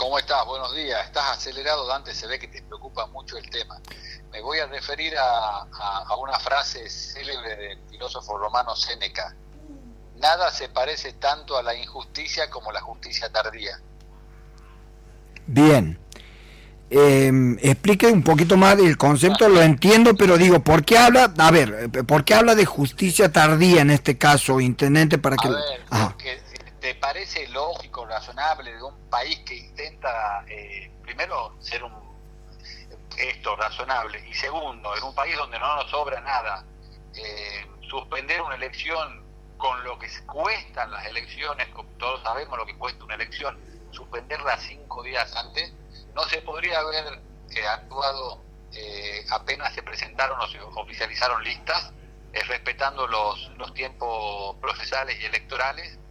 ¿Cómo estás? Buenos días. Estás acelerado, Dante, se ve que te preocupa mucho el tema. Me voy a referir a, a una frase célebre del filósofo romano Séneca. Nada se parece tanto a la injusticia como la justicia tardía. Bien. Eh, explique un poquito más del concepto, lo entiendo, pero digo, ¿por qué habla, a ver, ¿por qué habla de justicia tardía en este caso, intendente, para que... A ver, porque parece lógico, razonable de un país que intenta, eh, primero, ser un esto razonable, y segundo, en un país donde no nos sobra nada, eh, suspender una elección con lo que cuestan las elecciones, todos sabemos lo que cuesta una elección, suspenderla cinco días antes, no se podría haber eh, actuado eh, apenas se presentaron o se oficializaron listas, eh, respetando los, los tiempos procesales y electorales